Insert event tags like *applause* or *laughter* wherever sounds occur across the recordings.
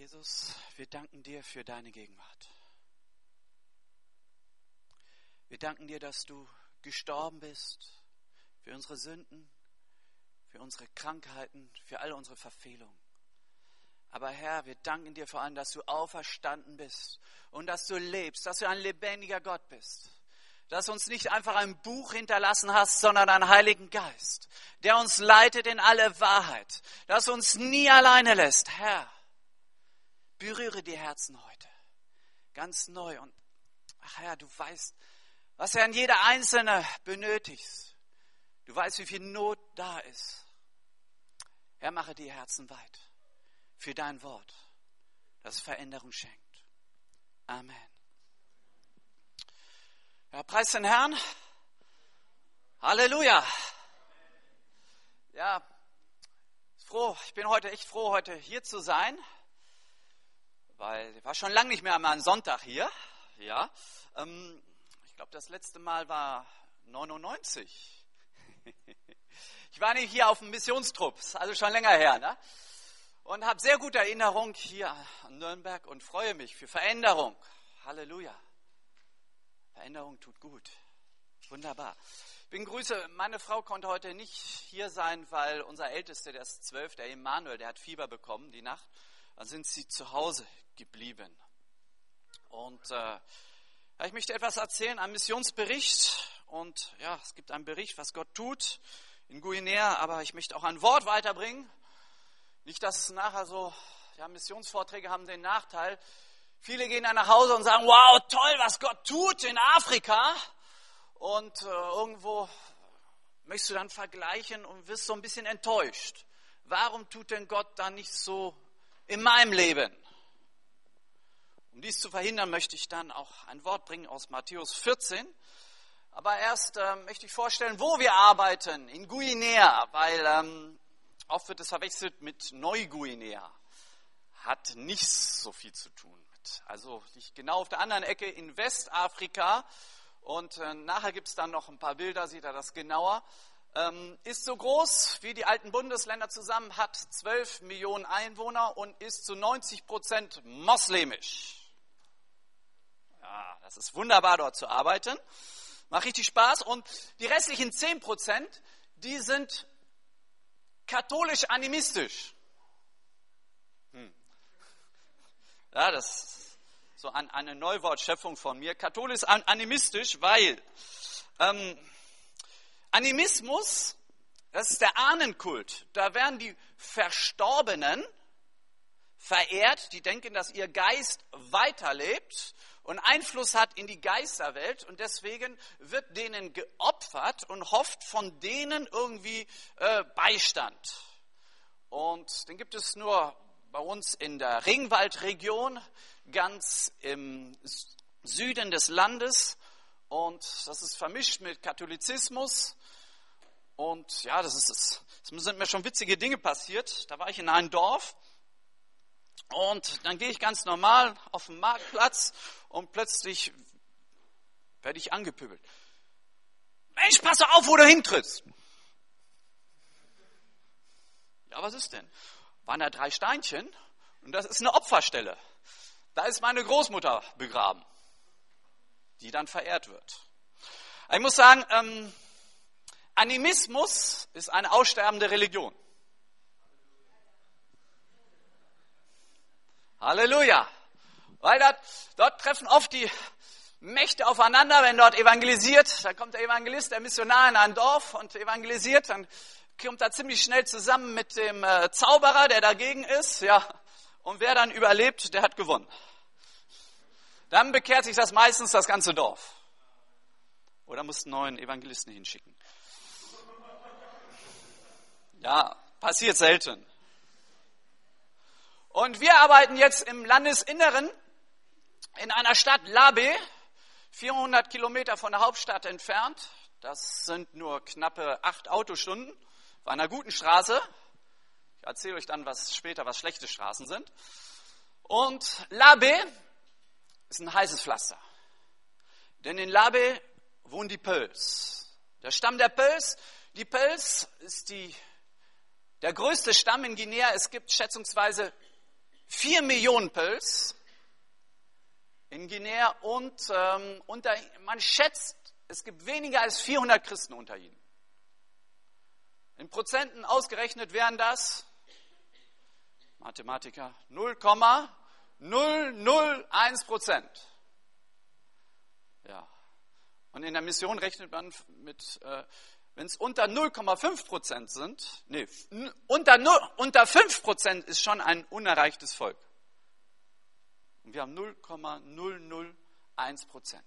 Jesus, wir danken dir für deine Gegenwart. Wir danken dir, dass du gestorben bist für unsere Sünden, für unsere Krankheiten, für all unsere Verfehlungen. Aber Herr, wir danken dir vor allem, dass du auferstanden bist und dass du lebst, dass du ein lebendiger Gott bist. Dass du uns nicht einfach ein Buch hinterlassen hast, sondern einen Heiligen Geist, der uns leitet in alle Wahrheit, dass du uns nie alleine lässt. Herr, berühre die Herzen heute ganz neu. Und ach Herr, du weißt, was er an jeder Einzelne benötigt. Du weißt, wie viel Not da ist. Herr, mache die Herzen weit für dein Wort, das Veränderung schenkt. Amen. Ja, preis den Herrn. Halleluja. Ja, froh, ich bin heute echt froh, heute hier zu sein, weil ich war schon lange nicht mehr einmal am Sonntag hier. Ja, ähm, ich glaube, das letzte Mal war 99. *laughs* Ich war nicht hier auf dem Missionstrupp, also schon länger her. Ne? und habe sehr gute Erinnerung hier an Nürnberg und freue mich für Veränderung. Halleluja. Veränderung tut gut. Wunderbar. Ich bin Grüße. Meine Frau konnte heute nicht hier sein, weil unser Ältester, der ist zwölf, der Emanuel, der hat Fieber bekommen die Nacht. Dann sind sie zu Hause geblieben. Und äh, ich möchte etwas erzählen, einen Missionsbericht. Und ja, es gibt einen Bericht, was Gott tut in Guinea, aber ich möchte auch ein Wort weiterbringen. Nicht, dass es nachher so, ja, Missionsvorträge haben den Nachteil, viele gehen dann nach Hause und sagen, wow, toll, was Gott tut in Afrika. Und äh, irgendwo möchtest du dann vergleichen und wirst so ein bisschen enttäuscht. Warum tut denn Gott dann nicht so in meinem Leben? Um dies zu verhindern, möchte ich dann auch ein Wort bringen aus Matthäus 14. Aber erst äh, möchte ich vorstellen, wo wir arbeiten, in Guinea, weil ähm, Oft wird es verwechselt mit Neuguinea. Hat nichts so viel zu tun mit. Also liegt genau auf der anderen Ecke in Westafrika. Und äh, nachher gibt es dann noch ein paar Bilder, sieht er das genauer. Ähm, ist so groß wie die alten Bundesländer zusammen, hat 12 Millionen Einwohner und ist zu 90 Prozent moslemisch. Ja, das ist wunderbar dort zu arbeiten. Macht richtig Spaß. Und die restlichen 10 Prozent, die sind katholisch-animistisch. Hm. Ja, das ist so eine Neuwortschöpfung von mir. Katholisch-animistisch, weil ähm, Animismus, das ist der Ahnenkult. Da werden die Verstorbenen verehrt, die denken, dass ihr Geist weiterlebt und Einfluss hat in die Geisterwelt und deswegen wird denen geopfert und hofft von denen irgendwie äh, Beistand. Und den gibt es nur bei uns in der Ringwaldregion, ganz im Süden des Landes. Und das ist vermischt mit Katholizismus. Und ja, das ist es. Es sind mir schon witzige Dinge passiert. Da war ich in einem Dorf und dann gehe ich ganz normal auf den Marktplatz und plötzlich werde ich angepöbelt. Mensch, pass auf, wo du hintrittst. Ja, was ist denn? Waren da drei Steinchen und das ist eine Opferstelle. Da ist meine Großmutter begraben, die dann verehrt wird. Ich muss sagen, ähm, Animismus ist eine aussterbende Religion. Halleluja. Weil dort, dort treffen oft die Mächte aufeinander, wenn dort evangelisiert, dann kommt der Evangelist, der Missionar in ein Dorf und evangelisiert, dann kommt er ziemlich schnell zusammen mit dem äh, Zauberer, der dagegen ist, ja. Und wer dann überlebt, der hat gewonnen. Dann bekehrt sich das meistens das ganze Dorf. Oder muss einen neuen Evangelisten hinschicken. Ja, passiert selten. Und wir arbeiten jetzt im Landesinneren in einer Stadt Labe, 400 Kilometer von der Hauptstadt entfernt. Das sind nur knappe acht Autostunden auf einer guten Straße. Ich erzähle euch dann was später, was schlechte Straßen sind. Und Labe ist ein heißes Pflaster. Denn in Labe wohnen die Pöls. Der Stamm der Pöls, die Pöls ist die, der größte Stamm in Guinea. Es gibt schätzungsweise 4 Millionen Pels in Guinea und ähm, unter, man schätzt, es gibt weniger als 400 Christen unter ihnen. In Prozenten ausgerechnet wären das, Mathematiker, 0,001 Prozent. Ja. Und in der Mission rechnet man mit, äh, wenn es unter 0,5 Prozent sind, nee, unter, unter 5 Prozent ist schon ein unerreichtes Volk. Und wir haben 0,001 Prozent.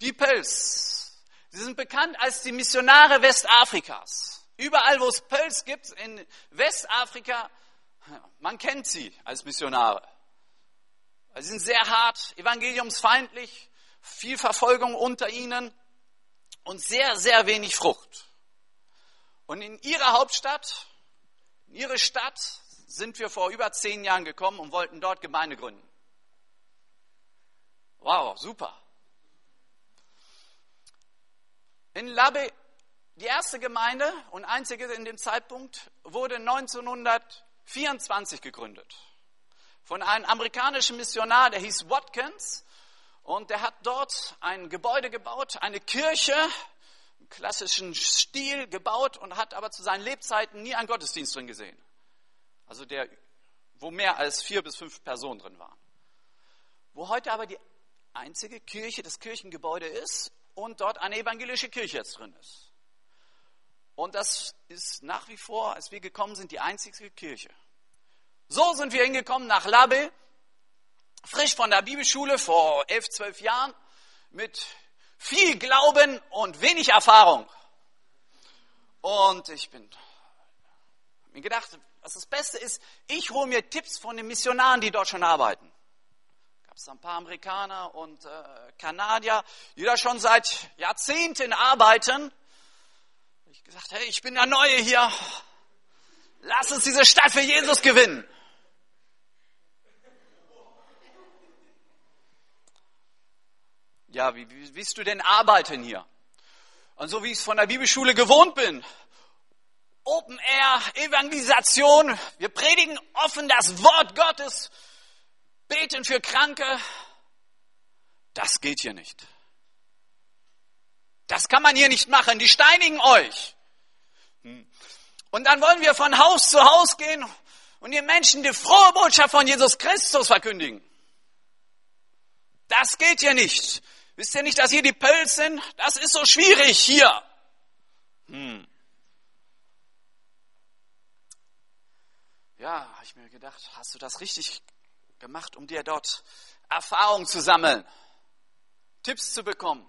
Die Pels, sie sind bekannt als die Missionare Westafrikas. Überall, wo es Pels gibt in Westafrika, man kennt sie als Missionare. Sie sind sehr hart, evangeliumsfeindlich, viel Verfolgung unter ihnen und sehr, sehr wenig Frucht. Und in ihre Hauptstadt, in ihre Stadt sind wir vor über zehn Jahren gekommen und wollten dort Gemeinde gründen. Wow, super. In Labbe, die erste Gemeinde und einzige in dem Zeitpunkt, wurde 1924 gegründet. Von einem amerikanischen Missionar, der hieß Watkins. Und der hat dort ein Gebäude gebaut, eine Kirche, im klassischen Stil gebaut und hat aber zu seinen Lebzeiten nie einen Gottesdienst drin gesehen. Also der, wo mehr als vier bis fünf Personen drin waren. Wo heute aber die einzige Kirche, das Kirchengebäude ist und dort eine evangelische Kirche jetzt drin ist. Und das ist nach wie vor, als wir gekommen sind, die einzige Kirche. So sind wir hingekommen nach Labe frisch von der Bibelschule vor elf, zwölf Jahren mit viel Glauben und wenig Erfahrung. Und ich bin mir gedacht, was das Beste ist, ich hole mir Tipps von den Missionaren, die dort schon arbeiten. Gab es ein paar Amerikaner und äh, Kanadier, die da schon seit Jahrzehnten arbeiten. Ich gesagt, hey, ich bin der Neue hier. Lass uns diese Stadt für Jesus gewinnen. Ja, wie, wie willst du denn arbeiten hier? Und so wie ich es von der Bibelschule gewohnt bin, Open Air, Evangelisation, wir predigen offen das Wort Gottes, beten für Kranke, das geht hier nicht. Das kann man hier nicht machen, die steinigen euch. Hm. Und dann wollen wir von Haus zu Haus gehen und den Menschen die frohe Botschaft von Jesus Christus verkündigen. Das geht hier nicht. Wisst ihr nicht, dass hier die Pöls sind? Das ist so schwierig hier. Hm. Ja, habe ich mir gedacht, hast du das richtig gemacht, um dir dort Erfahrung zu sammeln, Tipps zu bekommen?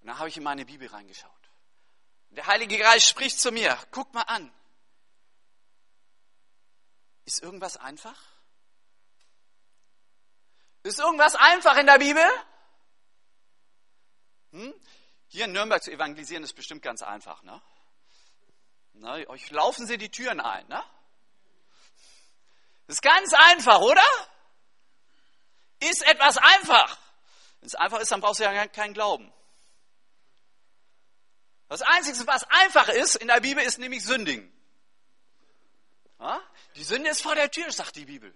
Und dann habe ich in meine Bibel reingeschaut. Der Heilige Geist spricht zu mir, guck mal an. Ist irgendwas einfach? Ist irgendwas einfach in der Bibel? Hm? Hier in Nürnberg zu evangelisieren ist bestimmt ganz einfach. Ne? Ne, euch laufen sie die Türen ein. Ne? Ist ganz einfach, oder? Ist etwas einfach. Wenn es einfach ist, dann brauchst du ja keinen Glauben. Das Einzige, was einfach ist in der Bibel, ist nämlich Sündigen. Ja? Die Sünde ist vor der Tür, sagt die Bibel.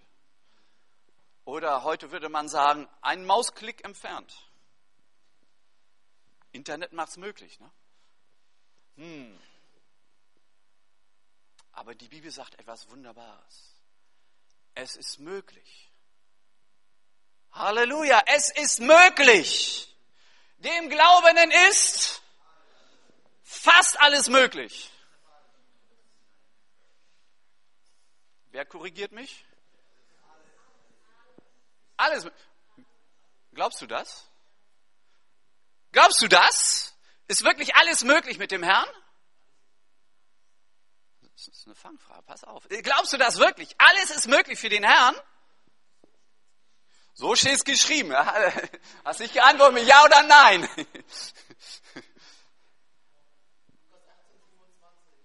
Oder heute würde man sagen, ein Mausklick entfernt. Internet macht es möglich. Ne? Hm. Aber die Bibel sagt etwas Wunderbares. Es ist möglich. Halleluja, es ist möglich. Dem Glaubenden ist fast alles möglich. Wer korrigiert mich? Alles. Glaubst du das? Glaubst du das? Ist wirklich alles möglich mit dem Herrn? Das ist eine Fangfrage, pass auf. Glaubst du das wirklich? Alles ist möglich für den Herrn? So steht es geschrieben. *laughs* Hast nicht geantwortet mit Ja oder Nein? *laughs*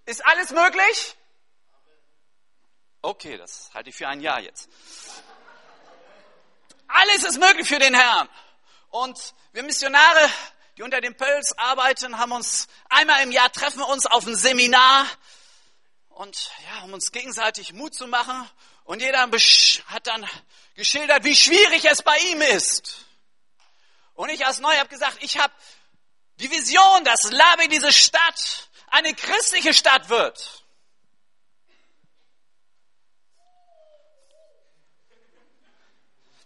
Ist alles möglich? Okay, das halte ich für ein Ja jetzt. Alles ist möglich für den Herrn. Und wir Missionare, die unter den Pöls arbeiten, haben uns einmal im Jahr treffen uns auf ein Seminar und ja, um uns gegenseitig Mut zu machen. Und jeder hat dann geschildert, wie schwierig es bei ihm ist. Und ich als Neu habe gesagt, ich habe die Vision, dass Labi diese Stadt eine christliche Stadt wird.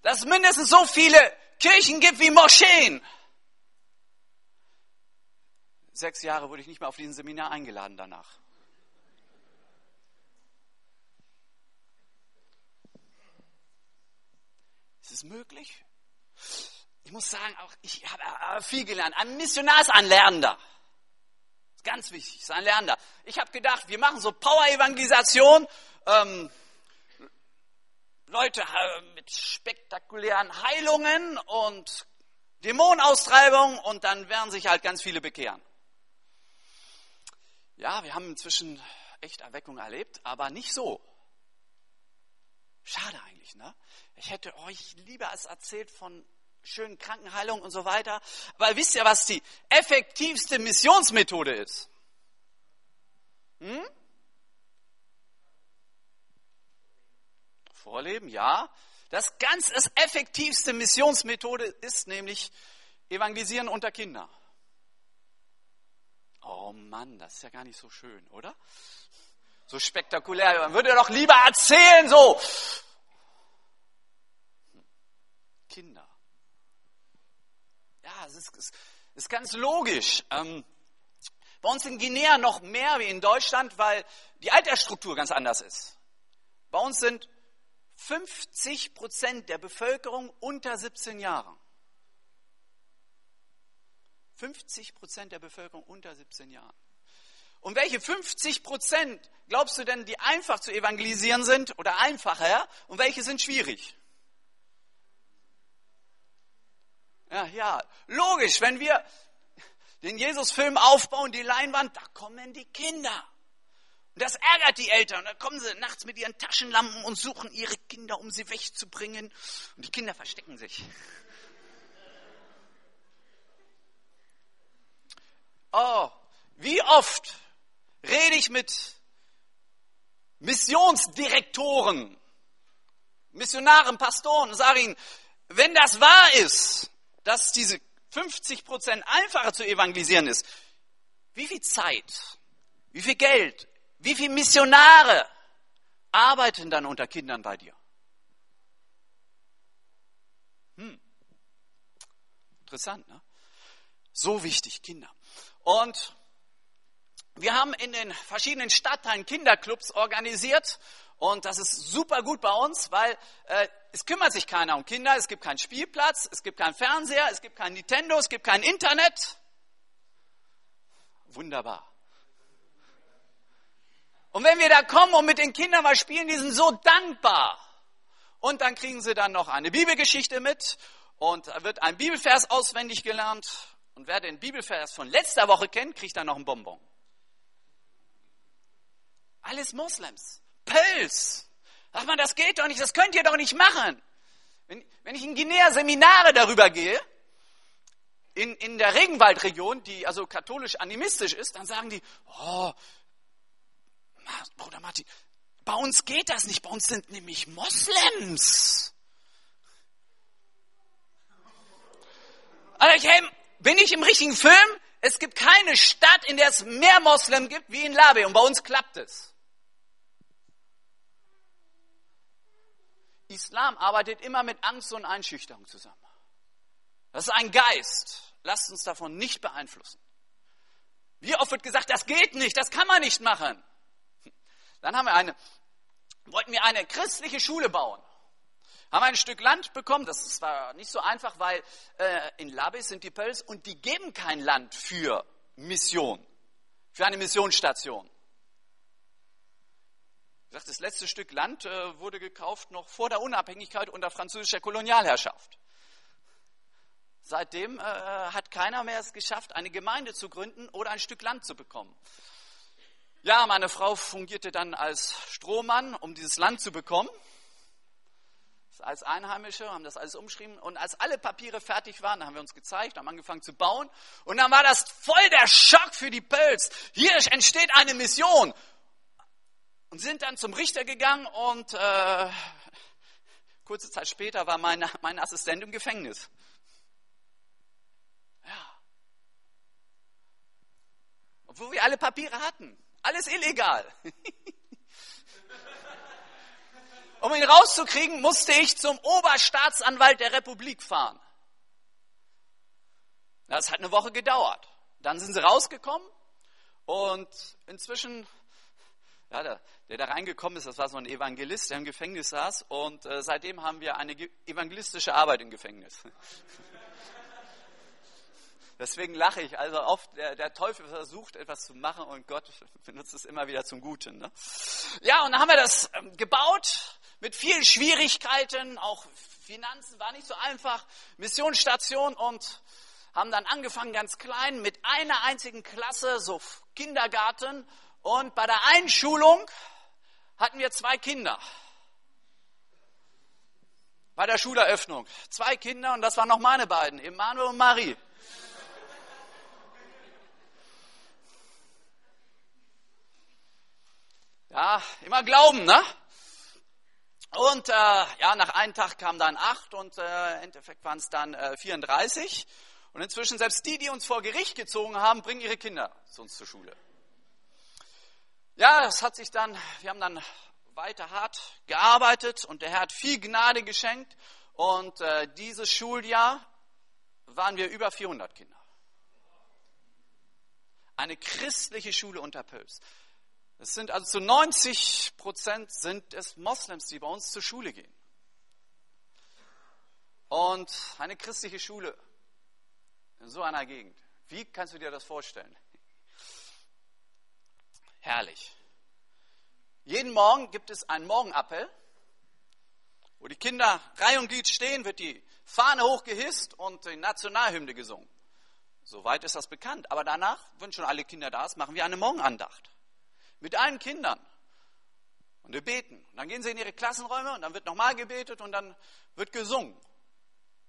Dass es mindestens so viele Kirchen gibt wie Moscheen. Sechs Jahre wurde ich nicht mehr auf diesen Seminar eingeladen danach. Ist es möglich? Ich muss sagen, auch ich habe viel gelernt. Ein Missionarsanlernender. Ganz wichtig, ist ein Lernender. Ich habe gedacht, wir machen so Power-Evangelisation. Ähm, Leute äh, mit spektakulären Heilungen und Dämonenaustreibung und dann werden sich halt ganz viele bekehren. Ja, wir haben inzwischen echt Erweckung erlebt, aber nicht so. Schade eigentlich, ne? Ich hätte euch lieber es erzählt von schönen Krankenheilungen und so weiter. Aber wisst ihr, was die effektivste Missionsmethode ist? Hm? Vorleben, ja. Das ganz das effektivste Missionsmethode ist nämlich Evangelisieren unter Kinder. Oh Mann, das ist ja gar nicht so schön, oder? So spektakulär. Man würde doch lieber erzählen, so. Kinder. Ja, es ist, es ist ganz logisch. Ähm, bei uns in Guinea noch mehr wie in Deutschland, weil die Altersstruktur ganz anders ist. Bei uns sind 50 Prozent der Bevölkerung unter 17 Jahren. 50 Prozent der Bevölkerung unter 17 Jahren. Und welche 50 Prozent glaubst du denn, die einfach zu evangelisieren sind oder einfacher und welche sind schwierig? Ja, ja, logisch, wenn wir den Jesus-Film aufbauen, die Leinwand, da kommen die Kinder. Und das ärgert die Eltern. Da kommen sie nachts mit ihren Taschenlampen und suchen ihre Kinder, um sie wegzubringen. Und die Kinder verstecken sich. Oh, wie oft rede ich mit Missionsdirektoren, Missionaren, Pastoren und sage ihnen, wenn das wahr ist, dass diese 50 Prozent einfacher zu evangelisieren ist, wie viel Zeit, wie viel Geld, wie viele Missionare arbeiten dann unter Kindern bei dir? Hm. Interessant, ne? So wichtig, Kinder. Und wir haben in den verschiedenen Stadtteilen Kinderclubs organisiert und das ist super gut bei uns, weil äh, es kümmert sich keiner um Kinder, es gibt keinen Spielplatz, es gibt keinen Fernseher, es gibt kein Nintendo, es gibt kein Internet. Wunderbar. Und wenn wir da kommen und mit den Kindern mal spielen, die sind so dankbar. Und dann kriegen sie dann noch eine Bibelgeschichte mit und wird ein Bibelvers auswendig gelernt und wer den Bibelvers von letzter Woche kennt, kriegt dann noch einen Bonbon. Alles Moslems. Pels. Sagt man, das geht doch nicht, das könnt ihr doch nicht machen. Wenn, wenn ich in Guinea Seminare darüber gehe, in, in der Regenwaldregion, die also katholisch animistisch ist, dann sagen die, oh, Bruder Martin, bei uns geht das nicht, bei uns sind nämlich Moslems. Also ich, bin ich im richtigen Film? Es gibt keine Stadt, in der es mehr Moslem gibt wie in Labe und bei uns klappt es. Islam arbeitet immer mit Angst und Einschüchterung zusammen. Das ist ein Geist. Lasst uns davon nicht beeinflussen. Wie oft wird gesagt, das geht nicht, das kann man nicht machen. Dann haben wir eine, wollten wir eine christliche Schule bauen haben ein Stück Land bekommen. Das war nicht so einfach, weil äh, in Labis sind die Pöls und die geben kein Land für Mission, für eine Missionsstation. das letzte Stück Land äh, wurde gekauft noch vor der Unabhängigkeit unter französischer Kolonialherrschaft. Seitdem äh, hat keiner mehr es geschafft, eine Gemeinde zu gründen oder ein Stück Land zu bekommen. Ja, meine Frau fungierte dann als Strohmann, um dieses Land zu bekommen als Einheimische, haben das alles umgeschrieben. Und als alle Papiere fertig waren, haben wir uns gezeigt, haben angefangen zu bauen. Und dann war das voll der Schock für die Pölz. Hier entsteht eine Mission. und sind dann zum Richter gegangen und äh, kurze Zeit später war meine, mein Assistent im Gefängnis. Ja. Obwohl wir alle Papiere hatten. Alles illegal. *laughs* um ihn rauszukriegen, musste ich zum Oberstaatsanwalt der Republik fahren. Das hat eine Woche gedauert. Dann sind sie rausgekommen und inzwischen ja, der, der da reingekommen ist, das war so ein Evangelist, der im Gefängnis saß und äh, seitdem haben wir eine evangelistische Arbeit im Gefängnis. *laughs* Deswegen lache ich. Also oft der, der, Teufel versucht etwas zu machen und Gott *laughs* benutzt es immer wieder zum Guten. Ne? Ja, und dann haben wir das ähm, gebaut mit vielen Schwierigkeiten. Auch Finanzen war nicht so einfach. Missionsstation und haben dann angefangen ganz klein mit einer einzigen Klasse, so Kindergarten und bei der Einschulung hatten wir zwei Kinder. Bei der Schuleröffnung. Zwei Kinder und das waren noch meine beiden, Emanuel und Marie. Ja, immer glauben, ne? Und äh, ja, nach einem Tag kam dann acht und äh, im Endeffekt waren es dann äh, 34. Und inzwischen selbst die, die uns vor Gericht gezogen haben, bringen ihre Kinder zu uns zur Schule. Ja, es hat sich dann, wir haben dann weiter hart gearbeitet und der Herr hat viel Gnade geschenkt und äh, dieses Schuljahr waren wir über 400 Kinder. Eine christliche Schule unter Pölz. Es sind also zu 90 Prozent sind es Moslems, die bei uns zur Schule gehen. Und eine christliche Schule in so einer Gegend. Wie kannst du dir das vorstellen? Herrlich. Jeden Morgen gibt es einen Morgenappell, wo die Kinder Reihe und Glied stehen, wird die Fahne hochgehisst und die Nationalhymne gesungen. Soweit ist das bekannt. Aber danach, wenn schon alle Kinder da sind, machen wir eine Morgenandacht. Mit allen Kindern. Und wir beten. Und dann gehen sie in ihre Klassenräume und dann wird nochmal gebetet und dann wird gesungen.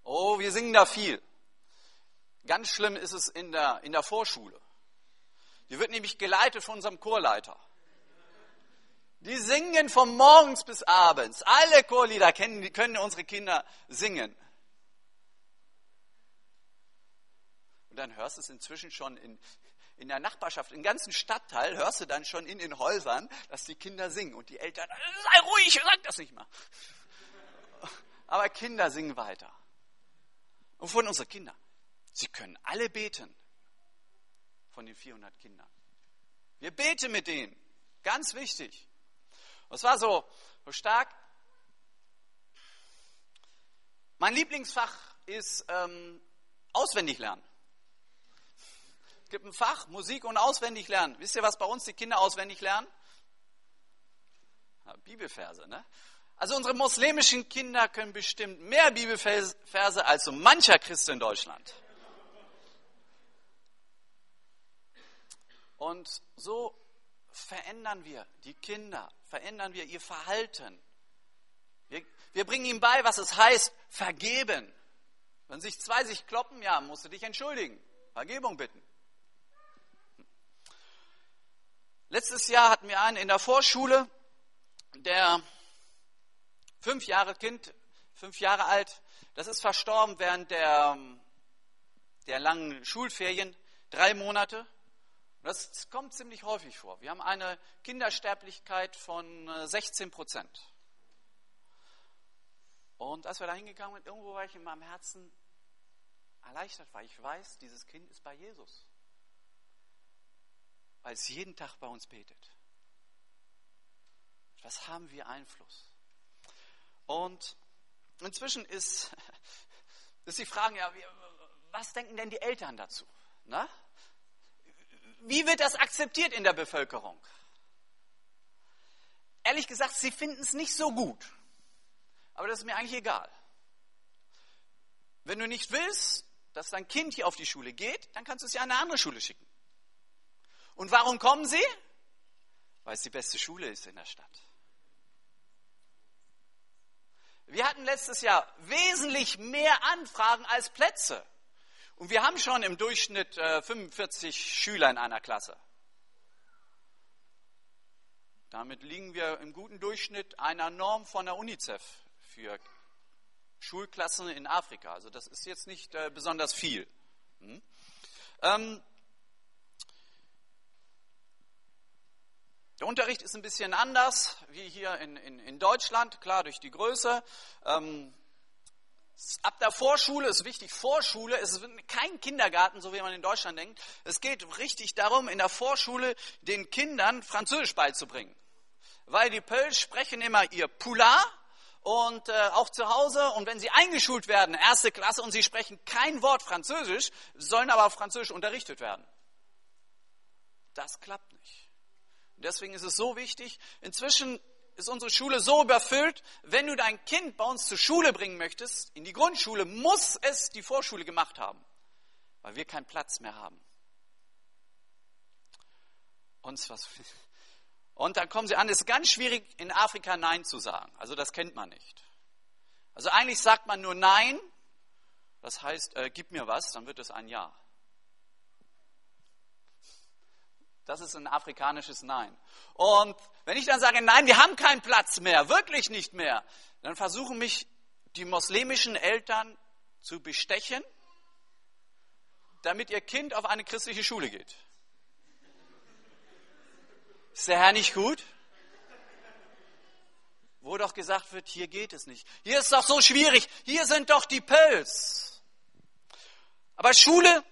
Oh, wir singen da viel. Ganz schlimm ist es in der, in der Vorschule. Die wird nämlich geleitet von unserem Chorleiter. Die singen von morgens bis abends. Alle Chorlieder kennen, können unsere Kinder singen. Und dann hörst du es inzwischen schon in, in der Nachbarschaft, im ganzen Stadtteil, hörst du dann schon in den Häusern, dass die Kinder singen. Und die Eltern, sei ruhig, sag das nicht mal. *laughs* Aber Kinder singen weiter. Und von unseren Kindern. Sie können alle beten von den 400 Kindern. Wir beten mit denen. Ganz wichtig. Es war so, so stark. Mein Lieblingsfach ist ähm, auswendig lernen. Es gibt ein Fach, Musik und auswendig lernen. Wisst ihr, was bei uns die Kinder auswendig lernen? Ja, Bibelverse, ne? Also unsere muslimischen Kinder können bestimmt mehr Bibelverse als so mancher Christ in Deutschland. Und so verändern wir die Kinder, verändern wir ihr Verhalten. Wir, wir bringen ihnen bei, was es heißt, vergeben. Wenn sich zwei sich kloppen, ja, musst du dich entschuldigen. Vergebung bitten. Letztes Jahr hatten wir einen in der Vorschule, der fünf Jahre Kind, fünf Jahre alt, das ist verstorben während der, der langen Schulferien, drei Monate. Das kommt ziemlich häufig vor. Wir haben eine Kindersterblichkeit von 16 äh, Prozent. Und als wir da hingegangen sind, irgendwo war ich in meinem Herzen erleichtert, weil ich weiß, dieses Kind ist bei Jesus. Es jeden Tag bei uns betet. Was haben wir Einfluss? Und inzwischen ist, *laughs* ist die Frage, ja, was denken denn die Eltern dazu? Na? wie wird das akzeptiert in der Bevölkerung? Ehrlich gesagt, sie finden es nicht so gut. Aber das ist mir eigentlich egal. Wenn du nicht willst, dass dein Kind hier auf die Schule geht, dann kannst du es ja an eine andere Schule schicken. Und warum kommen sie? Weil es die beste Schule ist in der Stadt. Wir hatten letztes Jahr wesentlich mehr Anfragen als Plätze. Und wir haben schon im Durchschnitt 45 äh, Schüler in einer Klasse. Damit liegen wir im guten Durchschnitt einer Norm von der UNICEF für Schulklassen in Afrika. Also das ist jetzt nicht äh, besonders viel. Hm? Ähm, der Unterricht ist ein bisschen anders wie hier in, in, in Deutschland, klar durch die Größe. Ähm, ab der Vorschule ist wichtig, Vorschule ist kein Kindergarten, so wie man in Deutschland denkt. Es geht richtig darum, in der Vorschule den Kindern Französisch beizubringen. Weil die Pölsch sprechen immer ihr Pula und äh, auch zu Hause. Und wenn sie eingeschult werden, erste Klasse, und sie sprechen kein Wort Französisch, sollen aber auf Französisch unterrichtet werden. Das klappt nicht. Und deswegen ist es so wichtig, inzwischen ist unsere Schule so überfüllt, wenn du dein Kind bei uns zur Schule bringen möchtest, in die Grundschule, muss es die Vorschule gemacht haben, weil wir keinen Platz mehr haben. Und was *laughs* und dann kommen sie an, es ist ganz schwierig, in Afrika Nein zu sagen. Also das kennt man nicht. Also eigentlich sagt man nur Nein, das heißt, äh, gib mir was, dann wird es ein Ja. Das ist ein afrikanisches Nein. Und wenn ich dann sage, nein, wir haben keinen Platz mehr, wirklich nicht mehr, dann versuchen mich die muslimischen Eltern zu bestechen, damit ihr Kind auf eine christliche Schule geht. Ist der Herr nicht gut? Wo doch gesagt wird, hier geht es nicht. Hier ist doch so schwierig. Hier sind doch die Pöls. Aber Schule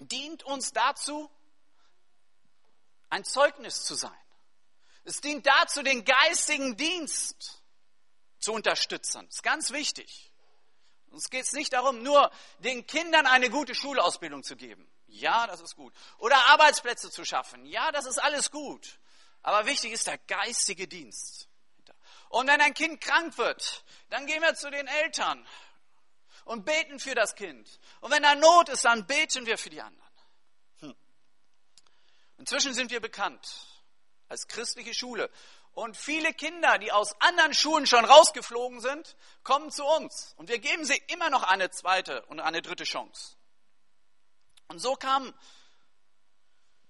dient uns dazu, ein Zeugnis zu sein. Es dient dazu, den geistigen Dienst zu unterstützen. Das ist ganz wichtig. Uns geht es nicht darum, nur den Kindern eine gute Schulausbildung zu geben. Ja, das ist gut. Oder Arbeitsplätze zu schaffen. Ja, das ist alles gut. Aber wichtig ist der geistige Dienst. Und wenn ein Kind krank wird, dann gehen wir zu den Eltern und beten für das Kind. Und wenn da Not ist, dann beten wir für die anderen. Hm. Inzwischen sind wir bekannt als christliche Schule. Und viele Kinder, die aus anderen Schulen schon rausgeflogen sind, kommen zu uns. Und wir geben sie immer noch eine zweite und eine dritte Chance. Und so kam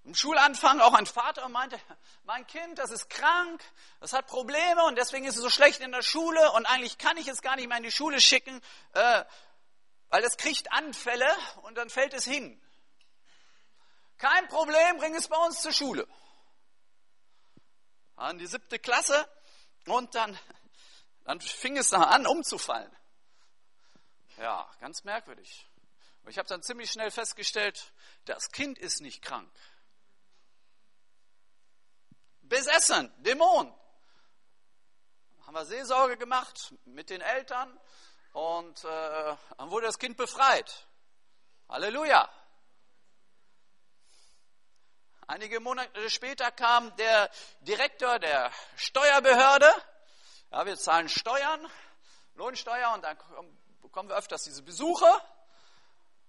im Schulanfang auch ein Vater und meinte, mein Kind, das ist krank, das hat Probleme und deswegen ist es so schlecht in der Schule und eigentlich kann ich es gar nicht mehr in die Schule schicken, äh, weil es kriegt Anfälle und dann fällt es hin. Kein Problem, bring es bei uns zur Schule. An die siebte Klasse und dann, dann fing es an umzufallen. Ja, ganz merkwürdig. Ich habe dann ziemlich schnell festgestellt, das Kind ist nicht krank. Besessen, Dämon. Haben wir Seelsorge gemacht mit den Eltern und äh, dann wurde das Kind befreit. Halleluja. Einige Monate später kam der Direktor der Steuerbehörde. Ja, wir zahlen Steuern, Lohnsteuer und dann bekommen wir öfters diese Besuche.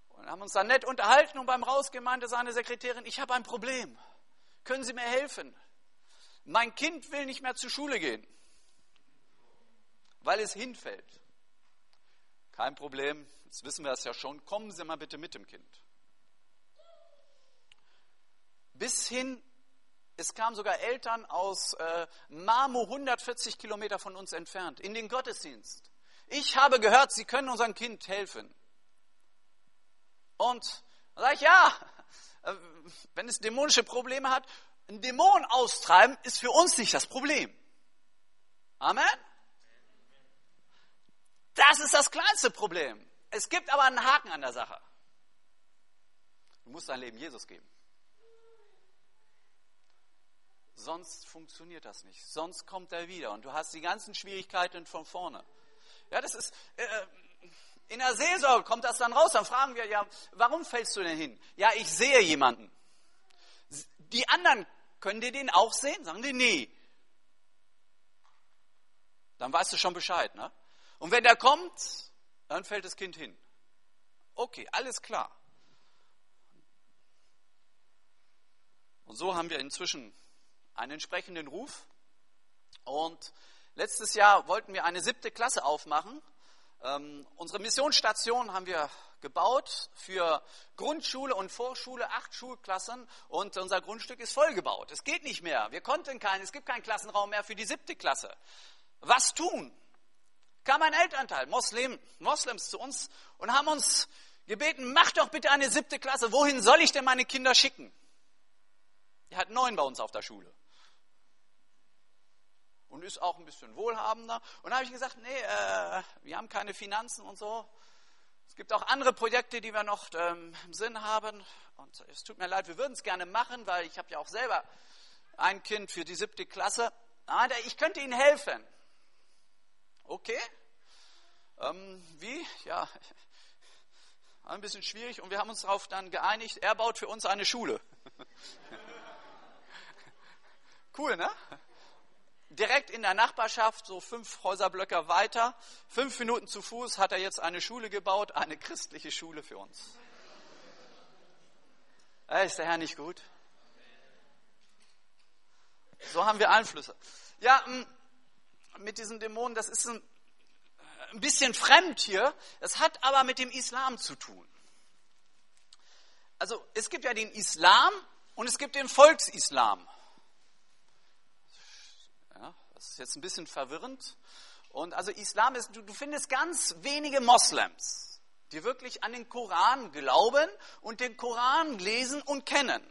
Und haben uns dann nett unterhalten und beim Rausgehen meinte seine Sekretärin, ich habe ein Problem. Können Sie mir helfen? Mein Kind will nicht mehr zur Schule gehen, weil es hinfällt. Kein Problem, jetzt wissen wir es ja schon. Kommen Sie mal bitte mit dem Kind. Bis hin, es kamen sogar Eltern aus äh, Marmo, 140 Kilometer von uns entfernt, in den Gottesdienst. Ich habe gehört, Sie können unserem Kind helfen. Und dann sage ich, ja, äh, wenn es dämonische Probleme hat, ein Dämon austreiben ist für uns nicht das Problem. Amen? Das ist das kleinste Problem. Es gibt aber einen Haken an der Sache. Du musst dein Leben Jesus geben. Sonst funktioniert das nicht. Sonst kommt er wieder und du hast die ganzen Schwierigkeiten von vorne. Ja, das ist, äh, in der Seelsorge kommt das dann raus, dann fragen wir ja, warum fällst du denn hin? Ja, ich sehe jemanden. Die anderen, können die den auch sehen? Sagen die, nee. Dann weißt du schon Bescheid, ne? Und wenn der kommt, dann fällt das Kind hin. Okay, alles klar. Und so haben wir inzwischen einen entsprechenden Ruf. Und letztes Jahr wollten wir eine siebte Klasse aufmachen ähm, unsere Missionsstation haben wir gebaut für Grundschule und Vorschule, acht Schulklassen und unser Grundstück ist vollgebaut. Es geht nicht mehr. Wir konnten keinen, es gibt keinen Klassenraum mehr für die siebte Klasse. Was tun? Kam ein Elternteil, Moslem, Moslems zu uns und haben uns gebeten, mach doch bitte eine siebte Klasse. Wohin soll ich denn meine Kinder schicken? Er hat neun bei uns auf der Schule. Und ist auch ein bisschen wohlhabender. Und da habe ich gesagt, nee, äh, wir haben keine Finanzen und so. Es gibt auch andere Projekte, die wir noch ähm, im Sinn haben. Und es tut mir leid, wir würden es gerne machen, weil ich habe ja auch selber ein Kind für die siebte Klasse. Aber ich könnte Ihnen helfen. Okay. Ähm, wie? Ja, *laughs* ein bisschen schwierig. Und wir haben uns darauf dann geeinigt, er baut für uns eine Schule. *laughs* Cool, ne? Direkt in der Nachbarschaft, so fünf Häuserblöcke weiter, fünf Minuten zu Fuß, hat er jetzt eine Schule gebaut, eine christliche Schule für uns. Äh, ist der Herr nicht gut? So haben wir Einflüsse. Ja, mit diesen Dämonen, das ist ein, ein bisschen fremd hier. Es hat aber mit dem Islam zu tun. Also es gibt ja den Islam und es gibt den Volksislam. Das ist jetzt ein bisschen verwirrend. Und also Islam ist, du, du findest ganz wenige Moslems, die wirklich an den Koran glauben und den Koran lesen und kennen.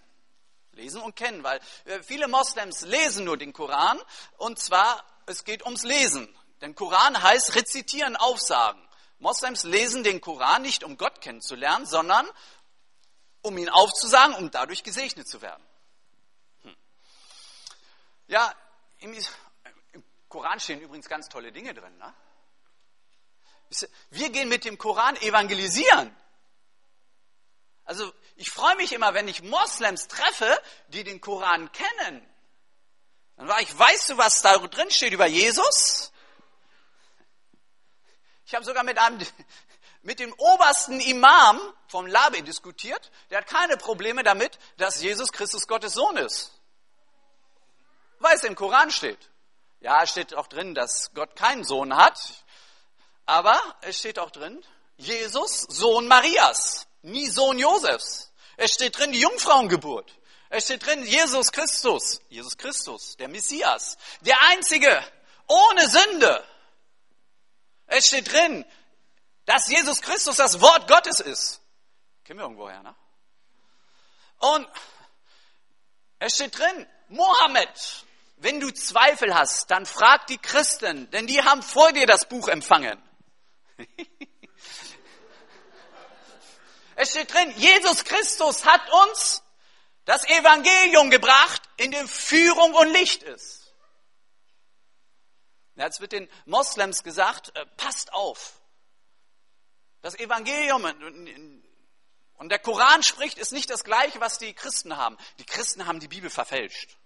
Lesen und kennen, weil äh, viele Moslems lesen nur den Koran und zwar, es geht ums Lesen. Denn Koran heißt rezitieren, aufsagen. Moslems lesen den Koran nicht, um Gott kennenzulernen, sondern um ihn aufzusagen, um dadurch gesegnet zu werden. Hm. Ja, im, Koran stehen übrigens ganz tolle Dinge drin. Ne? Wir gehen mit dem Koran evangelisieren. Also ich freue mich immer, wenn ich Moslems treffe, die den Koran kennen. Dann war ich, weißt du, was da drin steht über Jesus? Ich habe sogar mit einem, mit dem obersten Imam vom Labe diskutiert. Der hat keine Probleme damit, dass Jesus Christus Gottes Sohn ist. Weil es im Koran steht. Ja, es steht auch drin, dass Gott keinen Sohn hat, aber es steht auch drin, Jesus, Sohn Marias, nie Sohn Josefs. Es steht drin, die Jungfrauengeburt. Es steht drin, Jesus Christus, Jesus Christus, der Messias, der Einzige, ohne Sünde. Es steht drin, dass Jesus Christus das Wort Gottes ist. Kennen wir irgendwoher, ne? Und es steht drin, Mohammed, wenn du Zweifel hast, dann frag die Christen, denn die haben vor dir das Buch empfangen. *laughs* es steht drin, Jesus Christus hat uns das Evangelium gebracht, in dem Führung und Licht ist. Jetzt wird den Moslems gesagt, äh, passt auf. Das Evangelium und der Koran spricht, ist nicht das gleiche, was die Christen haben. Die Christen haben die Bibel verfälscht.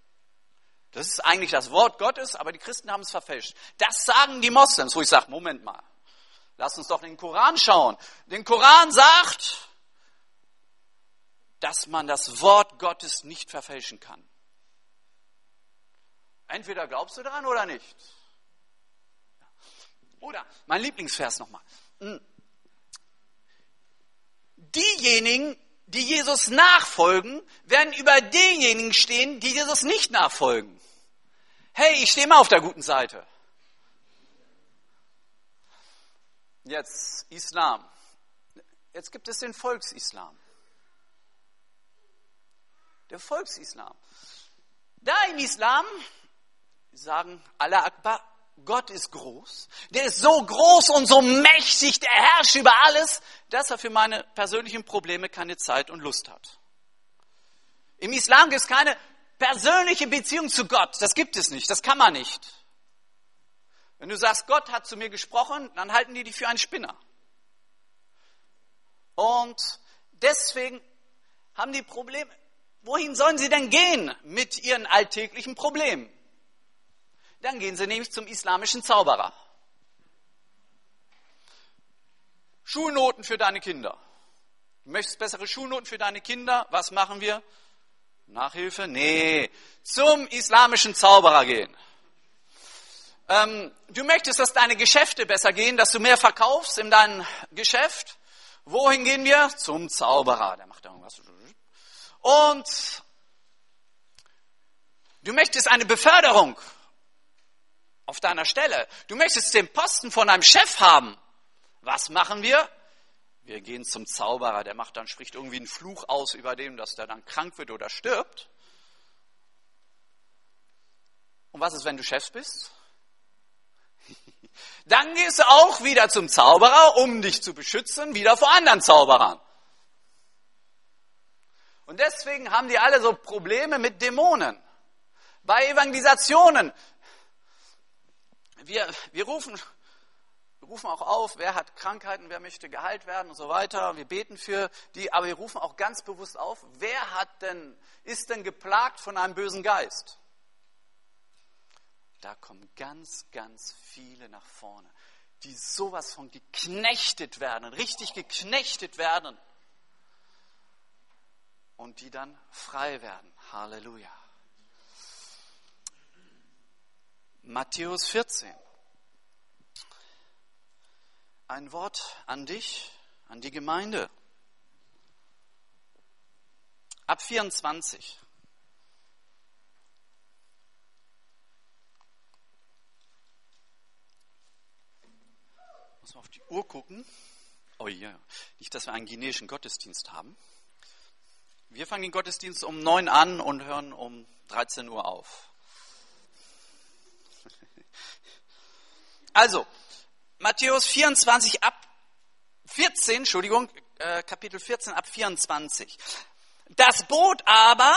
Das ist eigentlich das Wort Gottes, aber die Christen haben es verfälscht. Das sagen die Moslems, wo ich sage, Moment mal, lass uns doch den Koran schauen. Den Koran sagt, dass man das Wort Gottes nicht verfälschen kann. Entweder glaubst du daran oder nicht. Oder, mein Lieblingsvers nochmal. Hm. Diejenigen, die Jesus nachfolgen, werden über diejenigen stehen, die Jesus nicht nachfolgen. Hey, ich stehe mal auf der guten Seite. Jetzt Islam. Jetzt gibt es den Volksislam. Der Volksislam. Da im Islam sagen Allah Akbar, Gott ist groß. Der ist so groß und so mächtig, der herrscht über alles, dass er für meine persönlichen Probleme keine Zeit und Lust hat. Im Islam gibt es keine persönliche Beziehung zu Gott. Das gibt es nicht, das kann man nicht. Wenn du sagst, Gott hat zu mir gesprochen, dann halten die dich für einen Spinner. Und deswegen haben die Probleme. Wohin sollen sie denn gehen mit ihren alltäglichen Problemen? Dann gehen sie nämlich zum islamischen Zauberer. Schulnoten für deine Kinder. Du möchtest bessere Schulnoten für deine Kinder? Was machen wir? Nachhilfe? Nee, zum islamischen Zauberer gehen. Ähm, du möchtest, dass deine Geschäfte besser gehen, dass du mehr verkaufst in deinem Geschäft? Wohin gehen wir? Zum Zauberer. Der macht irgendwas. Und du möchtest eine Beförderung auf deiner Stelle. Du möchtest den Posten von einem Chef haben. Was machen wir? Wir gehen zum Zauberer, der macht dann, spricht irgendwie einen Fluch aus über dem, dass der dann krank wird oder stirbt. Und was ist, wenn du Chef bist? *laughs* Dann gehst du auch wieder zum Zauberer, um dich zu beschützen, wieder vor anderen Zauberern. Und deswegen haben die alle so Probleme mit Dämonen. Bei Evangelisationen. Wir, wir rufen wir rufen auch auf, wer hat Krankheiten, wer möchte geheilt werden und so weiter. Wir beten für die, aber wir rufen auch ganz bewusst auf, wer hat denn, ist denn geplagt von einem bösen Geist? Da kommen ganz, ganz viele nach vorne, die sowas von geknechtet werden, richtig geknechtet werden und die dann frei werden. Halleluja. Matthäus 14 ein Wort an dich, an die Gemeinde. Ab 24. Muss man auf die Uhr gucken. Oh ja, nicht, dass wir einen guineischen Gottesdienst haben. Wir fangen den Gottesdienst um 9 an und hören um 13 Uhr auf. *laughs* Also, Matthäus 24 ab 14, Entschuldigung, äh, Kapitel 14 ab 24. Das Boot aber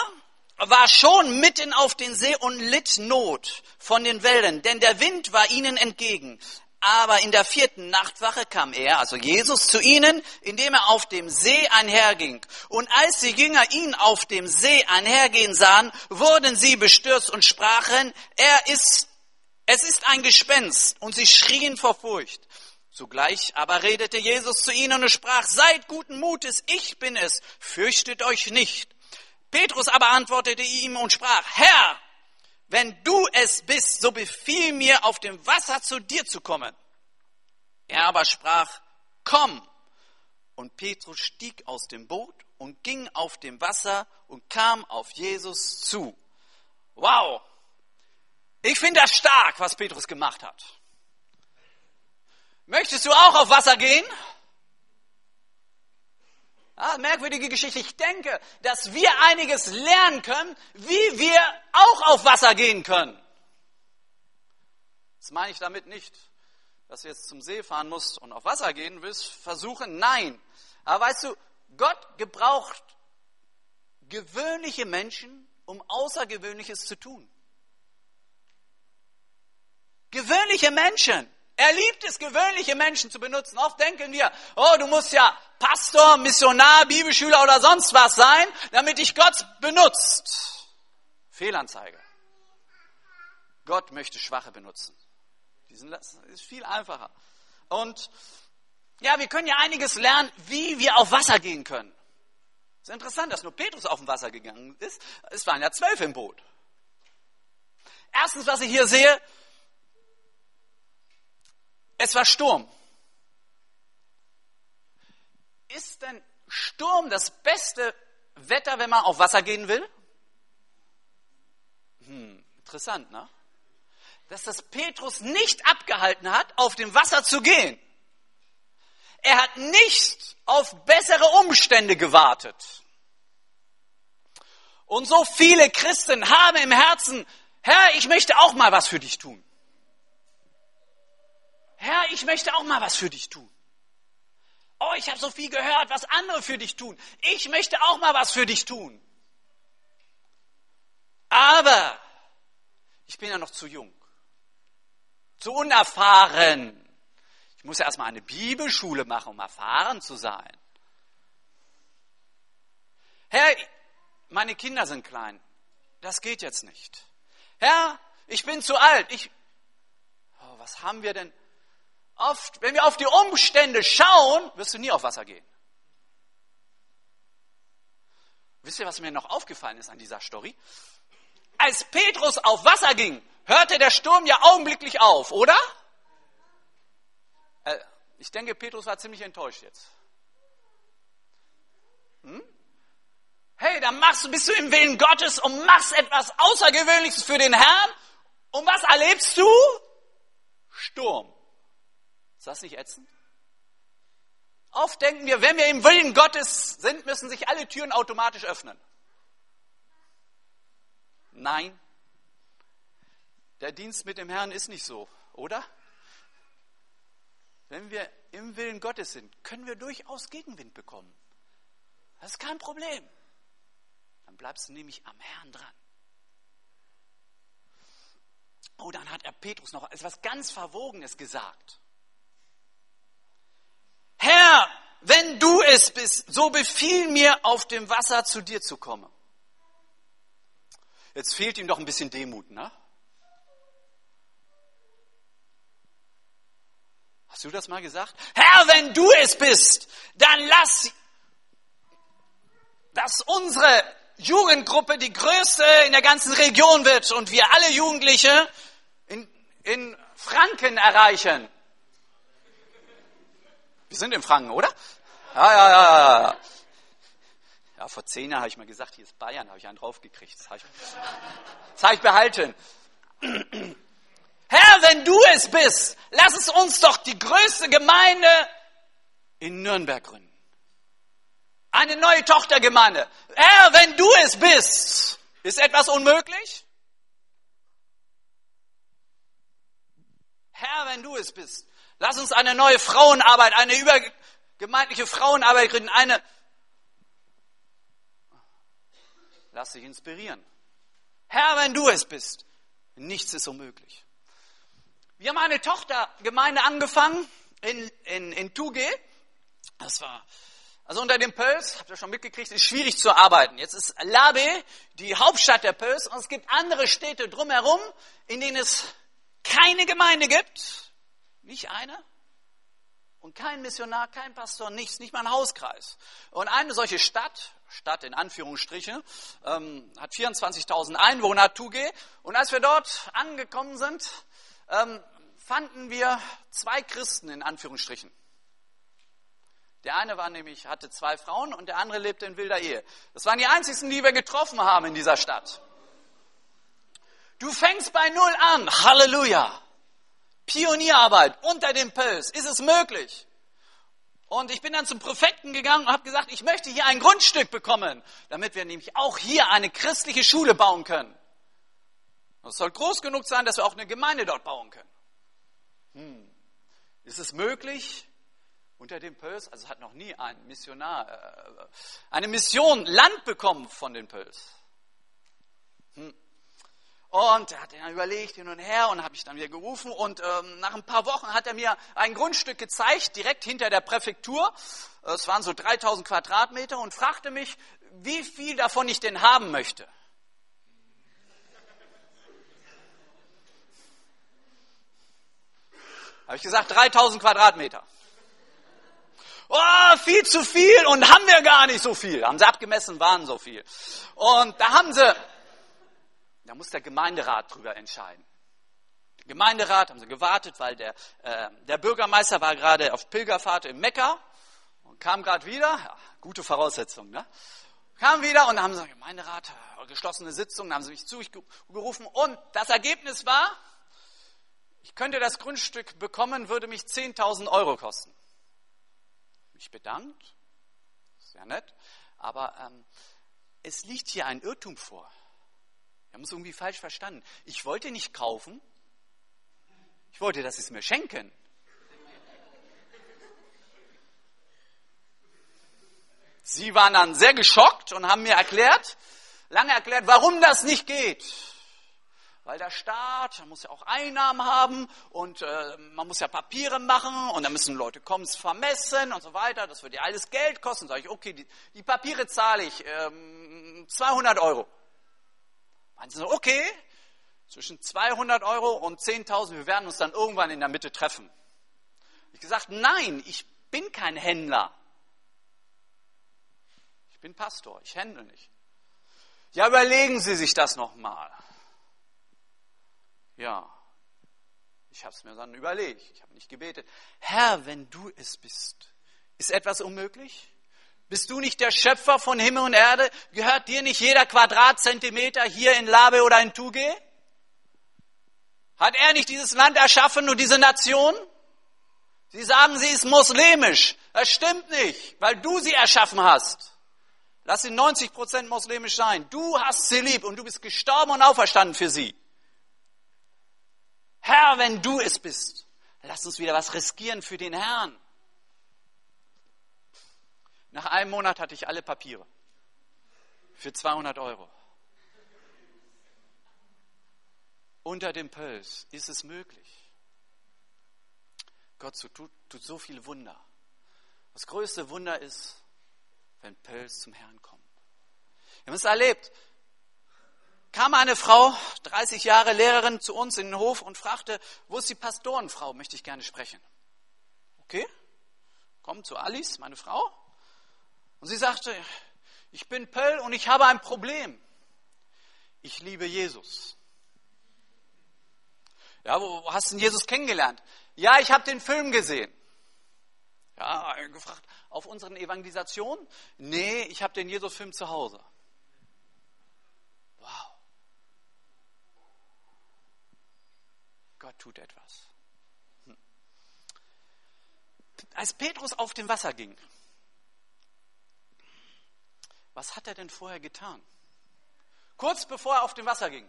war schon mitten auf den See und litt Not von den Wellen, denn der Wind war ihnen entgegen. Aber in der vierten Nachtwache kam er, also Jesus, zu ihnen, indem er auf dem See einherging. Und als die Jünger ihn auf dem See einhergehen sahen, wurden sie bestürzt und sprachen, er ist es ist ein Gespenst und sie schrien vor Furcht. Zugleich aber redete Jesus zu ihnen und sprach, seid guten Mutes, ich bin es, fürchtet euch nicht. Petrus aber antwortete ihm und sprach, Herr, wenn du es bist, so befiehl mir, auf dem Wasser zu dir zu kommen. Er aber sprach, komm. Und Petrus stieg aus dem Boot und ging auf dem Wasser und kam auf Jesus zu. Wow, ich finde das stark, was Petrus gemacht hat. Möchtest du auch auf Wasser gehen? Ja, merkwürdige Geschichte. Ich denke, dass wir einiges lernen können, wie wir auch auf Wasser gehen können. Das meine ich damit nicht, dass du jetzt zum See fahren musst und auf Wasser gehen willst. Versuchen, nein. Aber weißt du, Gott gebraucht gewöhnliche Menschen, um Außergewöhnliches zu tun. Gewöhnliche Menschen. Er liebt es, gewöhnliche Menschen zu benutzen. Oft denken wir, oh, du musst ja Pastor, Missionar, Bibelschüler oder sonst was sein, damit dich Gott benutzt. Fehlanzeige. Gott möchte Schwache benutzen. Das ist viel einfacher. Und ja, wir können ja einiges lernen, wie wir auf Wasser gehen können. Es ist interessant, dass nur Petrus auf dem Wasser gegangen ist. Es waren ja zwölf im Boot. Erstens, was ich hier sehe, es war Sturm. Ist denn Sturm das beste Wetter, wenn man auf Wasser gehen will? Hm, interessant, ne? Dass das Petrus nicht abgehalten hat, auf dem Wasser zu gehen. Er hat nicht auf bessere Umstände gewartet. Und so viele Christen haben im Herzen, Herr, ich möchte auch mal was für dich tun. Ich möchte auch mal was für dich tun. Oh, ich habe so viel gehört, was andere für dich tun. Ich möchte auch mal was für dich tun. Aber ich bin ja noch zu jung, zu unerfahren. Ich muss ja erstmal eine Bibelschule machen, um erfahren zu sein. Herr, meine Kinder sind klein. Das geht jetzt nicht. Herr, ich bin zu alt. Ich, oh, was haben wir denn? Oft, wenn wir auf die Umstände schauen, wirst du nie auf Wasser gehen. Wisst ihr, was mir noch aufgefallen ist an dieser Story? Als Petrus auf Wasser ging, hörte der Sturm ja augenblicklich auf, oder? Äh, ich denke, Petrus war ziemlich enttäuscht jetzt. Hm? Hey, dann machst du, bist du im Willen Gottes und machst etwas Außergewöhnliches für den Herrn. Und was erlebst du? Sturm. Ist das nicht ätzend? Oft denken wir, wenn wir im Willen Gottes sind, müssen sich alle Türen automatisch öffnen. Nein, der Dienst mit dem Herrn ist nicht so, oder? Wenn wir im Willen Gottes sind, können wir durchaus Gegenwind bekommen. Das ist kein Problem. Dann bleibst du nämlich am Herrn dran. Oh, dann hat er Petrus noch etwas ganz Verwogenes gesagt. Herr, wenn du es bist, so befiehl mir, auf dem Wasser zu dir zu kommen. Jetzt fehlt ihm doch ein bisschen Demut, ne? Hast du das mal gesagt? Herr, wenn du es bist, dann lass, dass unsere Jugendgruppe die größte in der ganzen Region wird und wir alle Jugendliche in, in Franken erreichen. Wir sind in Franken, oder? Ja, ja, ja, ja. Ja, vor zehn Jahren habe ich mal gesagt, hier ist Bayern, habe ich einen draufgekriegt. Das habe ich, das habe ich behalten. Herr, wenn du es bist, lass es uns doch die größte Gemeinde in Nürnberg gründen. Eine neue Tochtergemeinde. Herr, wenn du es bist, ist etwas unmöglich? Herr, wenn du es bist, lass uns eine neue Frauenarbeit, eine übergemeindliche Frauenarbeit gründen, eine Lass dich inspirieren. Herr, wenn du es bist, nichts ist unmöglich. Wir haben eine Tochtergemeinde angefangen in, in, in Tuge. Das war, also unter dem Pöls, habt ihr schon mitgekriegt, ist schwierig zu arbeiten. Jetzt ist Labe die Hauptstadt der Pöls und es gibt andere Städte drumherum, in denen es keine Gemeinde gibt. Nicht eine. Und kein Missionar, kein Pastor, nichts, nicht mal ein Hauskreis. Und eine solche Stadt, Stadt in Anführungsstriche, ähm, hat 24.000 Einwohner, Tuge. Und als wir dort angekommen sind, ähm, fanden wir zwei Christen in Anführungsstrichen. Der eine war nämlich, hatte zwei Frauen und der andere lebte in wilder Ehe. Das waren die einzigen, die wir getroffen haben in dieser Stadt. Du fängst bei Null an. Halleluja. Pionierarbeit unter dem Pöls. Ist es möglich? Und ich bin dann zum Präfekten gegangen und habe gesagt, ich möchte hier ein Grundstück bekommen, damit wir nämlich auch hier eine christliche Schule bauen können. Es soll groß genug sein, dass wir auch eine Gemeinde dort bauen können. Hm. Ist es möglich? Unter dem Pöls, also hat noch nie ein Missionar, äh, eine Mission Land bekommen von den Pöls. Hm. Und er hat dann überlegt hin und her und habe ich dann wieder gerufen und ähm, nach ein paar Wochen hat er mir ein Grundstück gezeigt, direkt hinter der Präfektur. Es waren so 3000 Quadratmeter und fragte mich, wie viel davon ich denn haben möchte. Habe ich gesagt, 3000 Quadratmeter. Oh, viel zu viel und haben wir gar nicht so viel. Haben sie abgemessen, waren so viel. Und da haben sie da muss der Gemeinderat drüber entscheiden. Der Gemeinderat haben sie gewartet, weil der, äh, der Bürgermeister war gerade auf Pilgerfahrt in Mekka und kam gerade wieder. Ja, gute Voraussetzung, ne? Kam wieder und haben sie Gemeinderat, geschlossene Sitzung, haben sie mich zu gerufen und das Ergebnis war, ich könnte das Grundstück bekommen, würde mich 10.000 Euro kosten. Mich bedankt, sehr nett, aber ähm, es liegt hier ein Irrtum vor. Wir haben es irgendwie falsch verstanden. Ich wollte nicht kaufen. Ich wollte, dass sie es mir schenken. Sie waren dann sehr geschockt und haben mir erklärt, lange erklärt, warum das nicht geht. Weil der Staat muss ja auch Einnahmen haben und äh, man muss ja Papiere machen und dann müssen Leute kommen, es vermessen und so weiter. Das würde ja alles Geld kosten. Sage ich, okay, die, die Papiere zahle ich ähm, 200 Euro. Meinen sie so, okay, zwischen 200 Euro und 10.000, wir werden uns dann irgendwann in der Mitte treffen. Ich gesagt, nein, ich bin kein Händler. Ich bin Pastor, ich händle nicht. Ja, überlegen Sie sich das nochmal. Ja, ich habe es mir dann überlegt, ich habe nicht gebetet. Herr, wenn du es bist, ist etwas unmöglich? Bist du nicht der Schöpfer von Himmel und Erde? Gehört dir nicht jeder Quadratzentimeter hier in Labe oder in Tuge? Hat er nicht dieses Land erschaffen und diese Nation? Sie sagen, sie ist muslimisch. Das stimmt nicht, weil du sie erschaffen hast. Lass sie 90 Prozent muslimisch sein. Du hast sie lieb und du bist gestorben und auferstanden für sie. Herr, wenn du es bist, lass uns wieder was riskieren für den Herrn. Nach einem Monat hatte ich alle Papiere. Für 200 Euro. Unter dem Pöls ist es möglich. Gott tut, tut so viele Wunder. Das größte Wunder ist, wenn Pöls zum Herrn kommen. Wir haben es erlebt. Kam eine Frau, 30 Jahre Lehrerin, zu uns in den Hof und fragte, wo ist die Pastorenfrau? Möchte ich gerne sprechen. Okay, komm zu Alice, meine Frau. Und sie sagte, ich bin Pöll und ich habe ein Problem. Ich liebe Jesus. Ja, wo hast du denn Jesus kennengelernt? Ja, ich habe den Film gesehen. Ja, gefragt, auf unseren Evangelisationen? Nee, ich habe den Jesus-Film zu Hause. Wow. Gott tut etwas. Hm. Als Petrus auf dem Wasser ging, was hat er denn vorher getan? Kurz bevor er auf dem Wasser ging.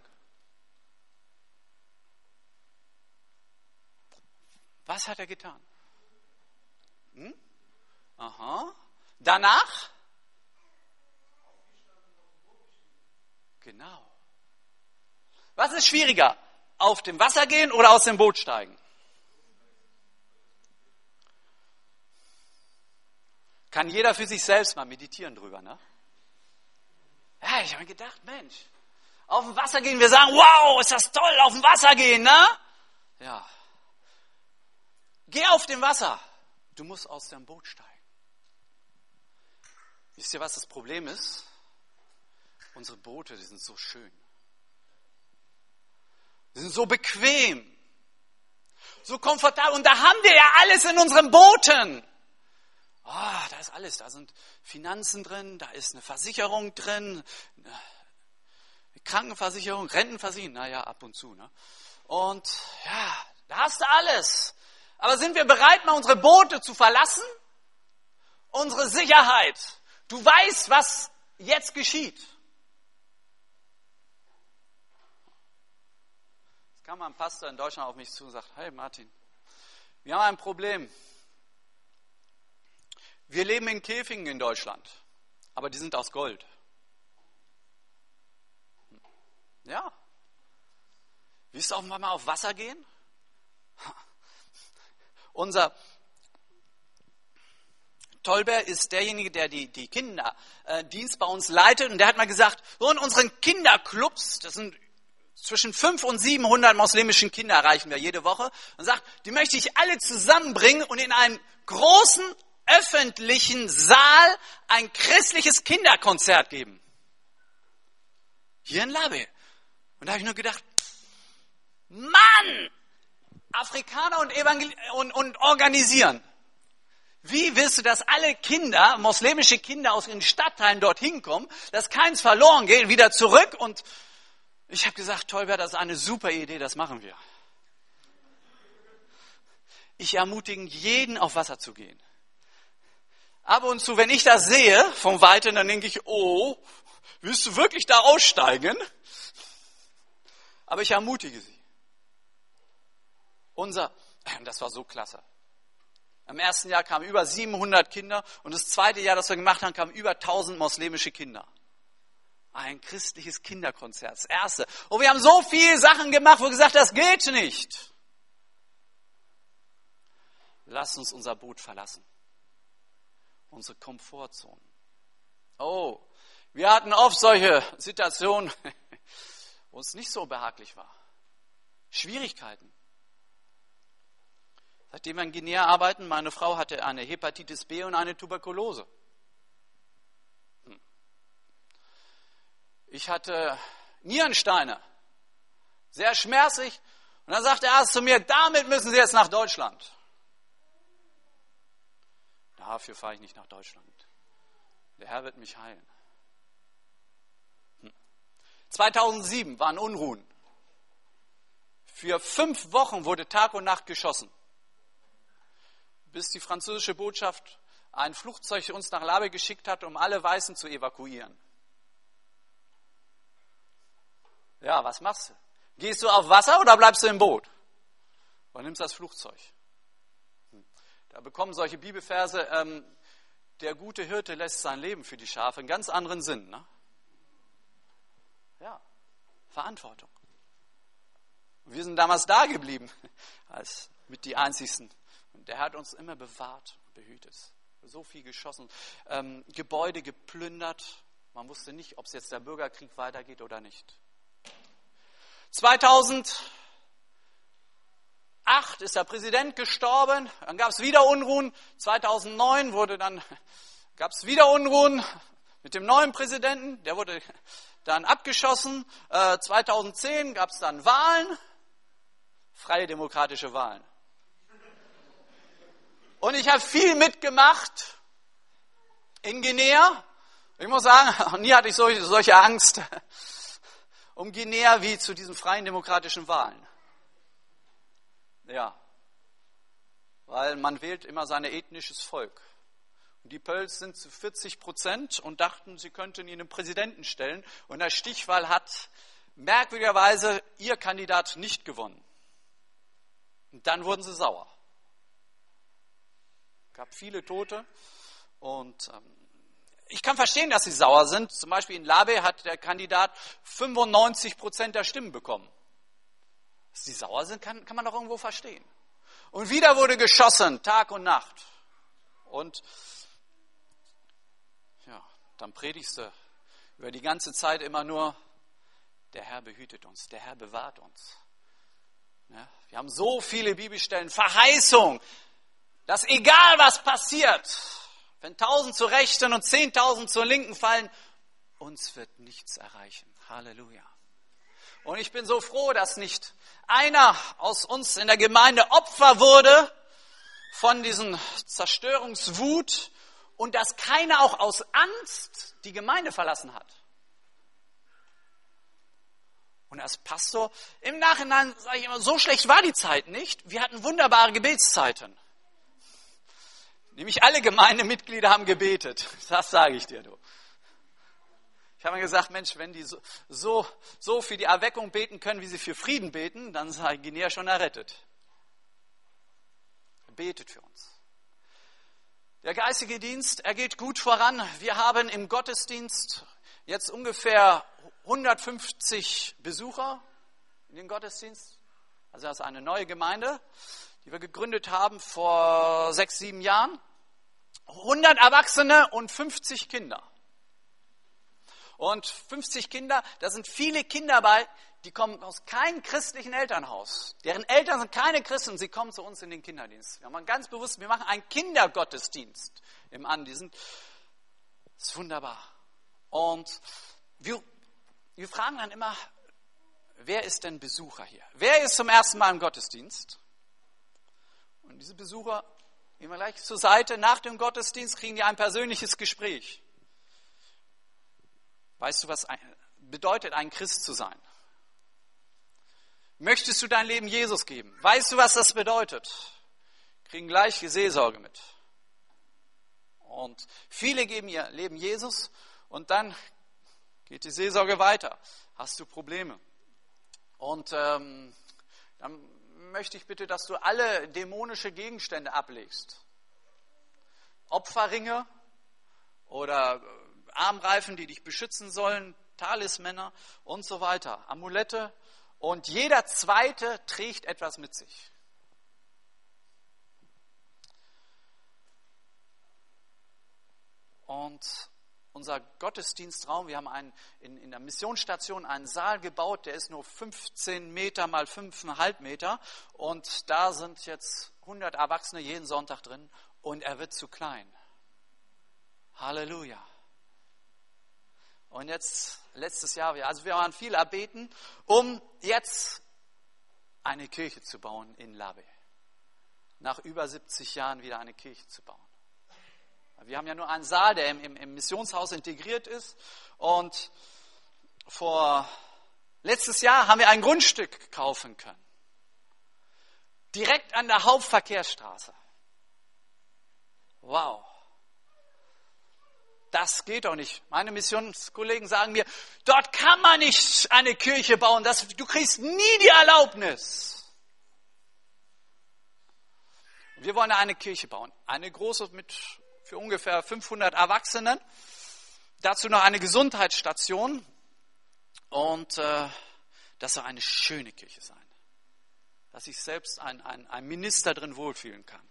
Was hat er getan? Hm? Aha. Danach? Genau. Was ist schwieriger? Auf dem Wasser gehen oder aus dem Boot steigen? Kann jeder für sich selbst mal meditieren drüber, ne? Ja, ich habe mir gedacht, Mensch, auf dem Wasser gehen, wir sagen, wow, ist das toll, auf dem Wasser gehen, ne? Ja. Geh auf dem Wasser. Du musst aus dem Boot steigen. Wisst ihr, was das Problem ist? Unsere Boote, die sind so schön. Die sind so bequem. So komfortabel. Und da haben wir ja alles in unseren Booten. Ah, da ist alles. Da sind Finanzen drin, da ist eine Versicherung drin, eine Krankenversicherung, Rentenversicherung, naja, ab und zu. Ne? Und ja, da hast du alles. Aber sind wir bereit, mal unsere Boote zu verlassen? Unsere Sicherheit. Du weißt, was jetzt geschieht. Es kam ein Pastor in Deutschland auf mich zu und sagt, hey Martin, wir haben ein Problem. Wir leben in Käfigen in Deutschland, aber die sind aus Gold. Ja. Willst du auch mal auf Wasser gehen? Unser Tolber ist derjenige, der die, die Kinderdienst bei uns leitet und der hat mal gesagt, so in unseren Kinderclubs, das sind zwischen 500 und 700 muslimischen Kinder erreichen wir jede Woche und sagt, die möchte ich alle zusammenbringen und in einem großen öffentlichen Saal ein christliches Kinderkonzert geben. Hier in Labe. Und da habe ich nur gedacht, Mann, Afrikaner und, Evangel und, und organisieren. Wie willst du, dass alle Kinder, muslimische Kinder aus den Stadtteilen dorthin kommen, dass keins verloren geht, wieder zurück? Und ich habe gesagt, Tolbert, das ist eine super Idee, das machen wir. Ich ermutige jeden, auf Wasser zu gehen. Ab und zu, wenn ich das sehe, vom Weiten, dann denke ich, oh, willst du wirklich da aussteigen? Aber ich ermutige sie. Unser, *clears throat* das war so klasse. Im ersten Jahr kamen über 700 Kinder und das zweite Jahr, das wir gemacht haben, kamen über 1000 muslimische Kinder. Ein christliches Kinderkonzert, das erste. Und wir haben so viele Sachen gemacht, wo gesagt, das geht nicht. Lass uns unser Boot verlassen unsere Komfortzone. Oh, wir hatten oft solche Situationen, *laughs* wo es nicht so behaglich war. Schwierigkeiten. Seitdem wir in Guinea arbeiten, meine Frau hatte eine Hepatitis B und eine Tuberkulose. Hm. Ich hatte Nierensteine. Sehr schmerzlich. Und dann sagt der Arzt zu mir, damit müssen Sie jetzt nach Deutschland. Dafür fahre ich nicht nach Deutschland. Der Herr wird mich heilen. 2007 hm. waren Unruhen. Für fünf Wochen wurde Tag und Nacht geschossen, bis die französische Botschaft ein Flugzeug uns nach Labe geschickt hat, um alle Weißen zu evakuieren. Ja, was machst du? Gehst du auf Wasser oder bleibst du im Boot? Oder nimmst das Flugzeug? Da bekommen solche Bibelverse, ähm, der gute Hirte lässt sein Leben für die Schafe, einen ganz anderen Sinn. Ne? Ja, Verantwortung. Wir sind damals da geblieben, *laughs* als mit die Einzigsten. Und der hat uns immer bewahrt und behütet. So viel geschossen, ähm, Gebäude geplündert. Man wusste nicht, ob es jetzt der Bürgerkrieg weitergeht oder nicht. 2008 ist der Präsident gestorben, dann gab es wieder Unruhen. 2009 wurde dann, gab es wieder Unruhen mit dem neuen Präsidenten, der wurde dann abgeschossen. 2010 gab es dann Wahlen, freie demokratische Wahlen. Und ich habe viel mitgemacht in Guinea. Ich muss sagen, *laughs* nie hatte ich solche, solche Angst um Guinea wie zu diesen freien demokratischen Wahlen. Ja, weil man wählt immer sein ethnisches Volk. Und die Pöls sind zu 40 Prozent und dachten, sie könnten ihn einen Präsidenten stellen. Und der Stichwahl hat merkwürdigerweise ihr Kandidat nicht gewonnen. Und dann wurden sie sauer. Es gab viele Tote und ähm, ich kann verstehen, dass sie sauer sind. Zum Beispiel in Labe hat der Kandidat 95 Prozent der Stimmen bekommen. Dass sie sauer sind, kann, kann man doch irgendwo verstehen. Und wieder wurde geschossen, Tag und Nacht. Und ja, dann predigst du über die ganze Zeit immer nur, der Herr behütet uns, der Herr bewahrt uns. Ja, wir haben so viele Bibelstellen, Verheißung, dass egal was passiert, wenn tausend zur Rechten und zehntausend zur Linken fallen, uns wird nichts erreichen. Halleluja. Und ich bin so froh, dass nicht einer aus uns in der Gemeinde Opfer wurde von diesen Zerstörungswut und dass keiner auch aus Angst die Gemeinde verlassen hat. Und als Pastor, im Nachhinein sage ich immer, so schlecht war die Zeit nicht. Wir hatten wunderbare Gebetszeiten. Nämlich alle Gemeindemitglieder haben gebetet. Das sage ich dir, du. Ich habe gesagt, Mensch, wenn die so, so, so für die Erweckung beten können, wie sie für Frieden beten, dann sei Guinea schon errettet. Betet für uns. Der geistige Dienst, er geht gut voran. Wir haben im Gottesdienst jetzt ungefähr 150 Besucher in den Gottesdienst. Also das ist eine neue Gemeinde die wir gegründet haben vor sechs, sieben Jahren. 100 Erwachsene und 50 Kinder. Und 50 Kinder, da sind viele Kinder bei, die kommen aus keinem christlichen Elternhaus. Deren Eltern sind keine Christen, sie kommen zu uns in den Kinderdienst. Wir haben ganz bewusst, wir machen einen Kindergottesdienst im Andienst. Das ist wunderbar. Und wir, wir fragen dann immer, wer ist denn Besucher hier? Wer ist zum ersten Mal im Gottesdienst? Und diese Besucher gehen wir gleich zur Seite. Nach dem Gottesdienst kriegen die ein persönliches Gespräch. Weißt du, was bedeutet, ein Christ zu sein? Möchtest du dein Leben Jesus geben? Weißt du, was das bedeutet? Kriegen gleich die Seelsorge mit. Und viele geben ihr Leben Jesus und dann geht die Seelsorge weiter. Hast du Probleme? Und ähm, dann möchte ich bitte, dass du alle dämonische Gegenstände ablegst. Opferringe oder Armreifen, die dich beschützen sollen, Talismänner und so weiter, Amulette. Und jeder zweite trägt etwas mit sich. Und unser Gottesdienstraum. Wir haben einen, in, in der Missionsstation einen Saal gebaut, der ist nur 15 Meter mal 5,5 Meter. Und da sind jetzt 100 Erwachsene jeden Sonntag drin und er wird zu klein. Halleluja. Und jetzt, letztes Jahr, also wir waren viel erbeten, um jetzt eine Kirche zu bauen in Labe. Nach über 70 Jahren wieder eine Kirche zu bauen. Wir haben ja nur einen Saal, der im, im, im Missionshaus integriert ist. Und vor letztes Jahr haben wir ein Grundstück kaufen können. Direkt an der Hauptverkehrsstraße. Wow. Das geht doch nicht. Meine Missionskollegen sagen mir, dort kann man nicht eine Kirche bauen. Das, du kriegst nie die Erlaubnis. Wir wollen eine Kirche bauen. Eine große mit für ungefähr 500 Erwachsenen. Dazu noch eine Gesundheitsstation. Und äh, das soll eine schöne Kirche sein. Dass sich selbst ein, ein, ein Minister drin wohlfühlen kann.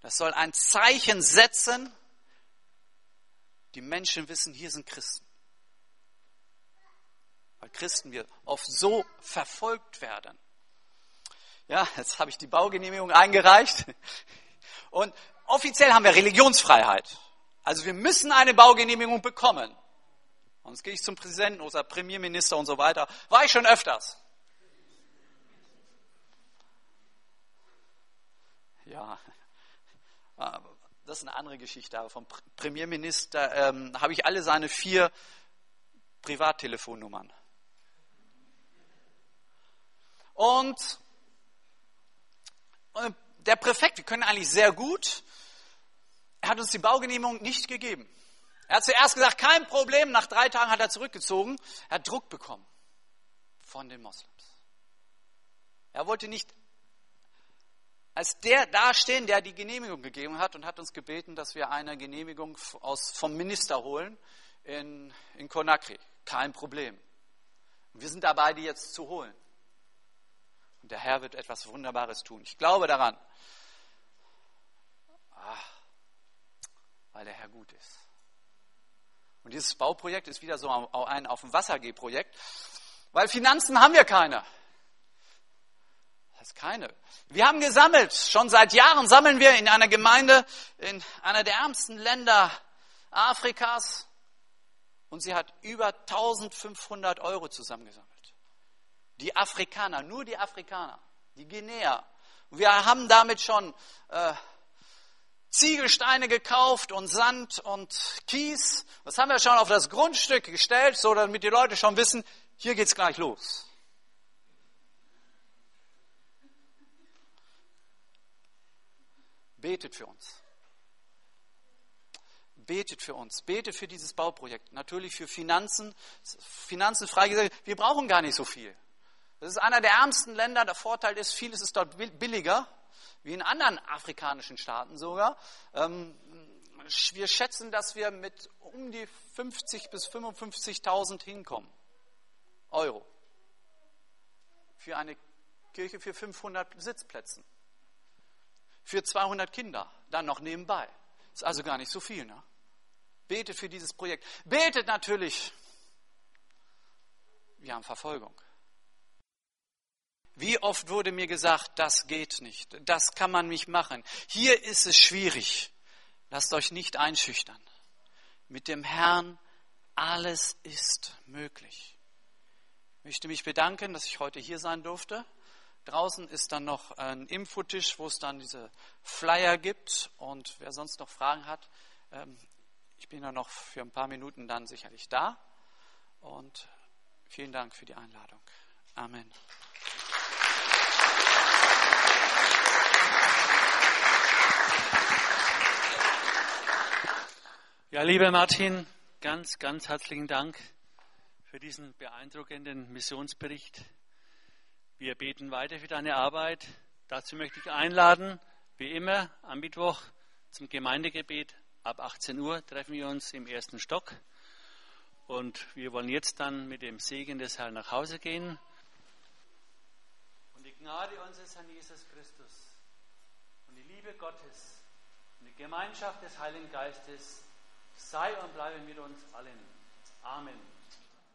Das soll ein Zeichen setzen. Die Menschen wissen, hier sind Christen. Weil Christen wir oft so verfolgt werden. Ja, jetzt habe ich die Baugenehmigung eingereicht. Und offiziell haben wir Religionsfreiheit. Also wir müssen eine Baugenehmigung bekommen. Sonst gehe ich zum Präsidenten oder Premierminister und so weiter. War ich schon öfters. Ja, das ist eine andere Geschichte. Aber vom Premierminister ähm, habe ich alle seine vier Privattelefonnummern. Und der Präfekt, wir können eigentlich sehr gut, er hat uns die Baugenehmigung nicht gegeben. Er hat zuerst gesagt, kein Problem, nach drei Tagen hat er zurückgezogen. Er hat Druck bekommen von den Moslems. Er wollte nicht als der dastehen, der die Genehmigung gegeben hat und hat uns gebeten, dass wir eine Genehmigung aus, vom Minister holen in, in Conakry. Kein Problem. Wir sind dabei, die jetzt zu holen. Und der Herr wird etwas Wunderbares tun. Ich glaube daran. Ach, weil der Herr gut ist. Und dieses Bauprojekt ist wieder so ein auf dem Wasser geh Projekt, weil Finanzen haben wir keine heißt keine. Wir haben gesammelt. Schon seit Jahren sammeln wir in einer Gemeinde in einer der ärmsten Länder Afrikas. Und sie hat über 1500 Euro zusammengesammelt. Die Afrikaner, nur die Afrikaner, die Guinea. Wir haben damit schon äh, Ziegelsteine gekauft und Sand und Kies. Das haben wir schon auf das Grundstück gestellt, so damit die Leute schon wissen, hier geht's gleich los. Betet für uns. Betet für uns. Betet für dieses Bauprojekt. Natürlich für Finanzen. Finanzen freigesetzt. Wir brauchen gar nicht so viel. Das ist einer der ärmsten Länder. Der Vorteil ist, vieles ist dort billiger, wie in anderen afrikanischen Staaten sogar. Ähm, wir schätzen, dass wir mit um die 50 bis 55.000 hinkommen. Euro. Für eine Kirche für 500 Sitzplätzen für 200 Kinder, dann noch nebenbei. Ist also gar nicht so viel. Ne? Betet für dieses Projekt. Betet natürlich. Wir haben Verfolgung. Wie oft wurde mir gesagt, das geht nicht, das kann man nicht machen. Hier ist es schwierig. Lasst euch nicht einschüchtern. Mit dem Herrn alles ist möglich. Ich möchte mich bedanken, dass ich heute hier sein durfte. Draußen ist dann noch ein Infotisch, wo es dann diese Flyer gibt. Und wer sonst noch Fragen hat, ähm, ich bin dann noch für ein paar Minuten dann sicherlich da. Und vielen Dank für die Einladung. Amen. Ja, lieber Martin, ganz, ganz herzlichen Dank für diesen beeindruckenden Missionsbericht. Wir beten weiter für deine Arbeit. Dazu möchte ich einladen, wie immer, am Mittwoch zum Gemeindegebet. Ab 18 Uhr treffen wir uns im ersten Stock. Und wir wollen jetzt dann mit dem Segen des Herrn nach Hause gehen. Und die Gnade unseres Herrn Jesus Christus und die Liebe Gottes und die Gemeinschaft des Heiligen Geistes sei und bleibe mit uns allen. Amen.